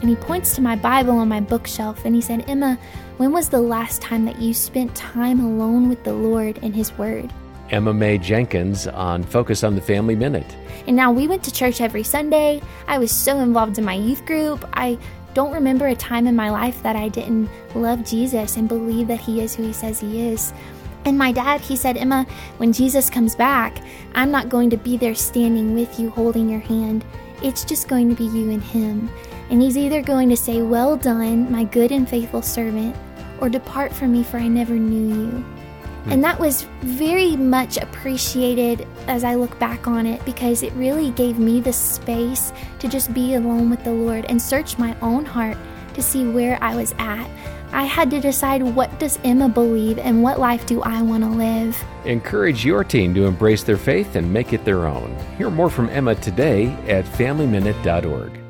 and he points to my Bible on my bookshelf and he said, Emma, when was the last time that you spent time alone with the Lord and His Word? Emma Mae Jenkins on Focus on the Family Minute. And now we went to church every Sunday. I was so involved in my youth group. I don't remember a time in my life that I didn't love Jesus and believe that He is who He says He is. And my dad, he said, Emma, when Jesus comes back, I'm not going to be there standing with you holding your hand. It's just going to be you and Him. And He's either going to say, Well done, my good and faithful servant, or depart from me, for I never knew you. Hmm. And that was very much appreciated as I look back on it because it really gave me the space to just be alone with the Lord and search my own heart to see where I was at. I had to decide what does Emma believe and what life do I want to live. Encourage your team to embrace their faith and make it their own. Hear more from Emma today at FamilyMinute.org.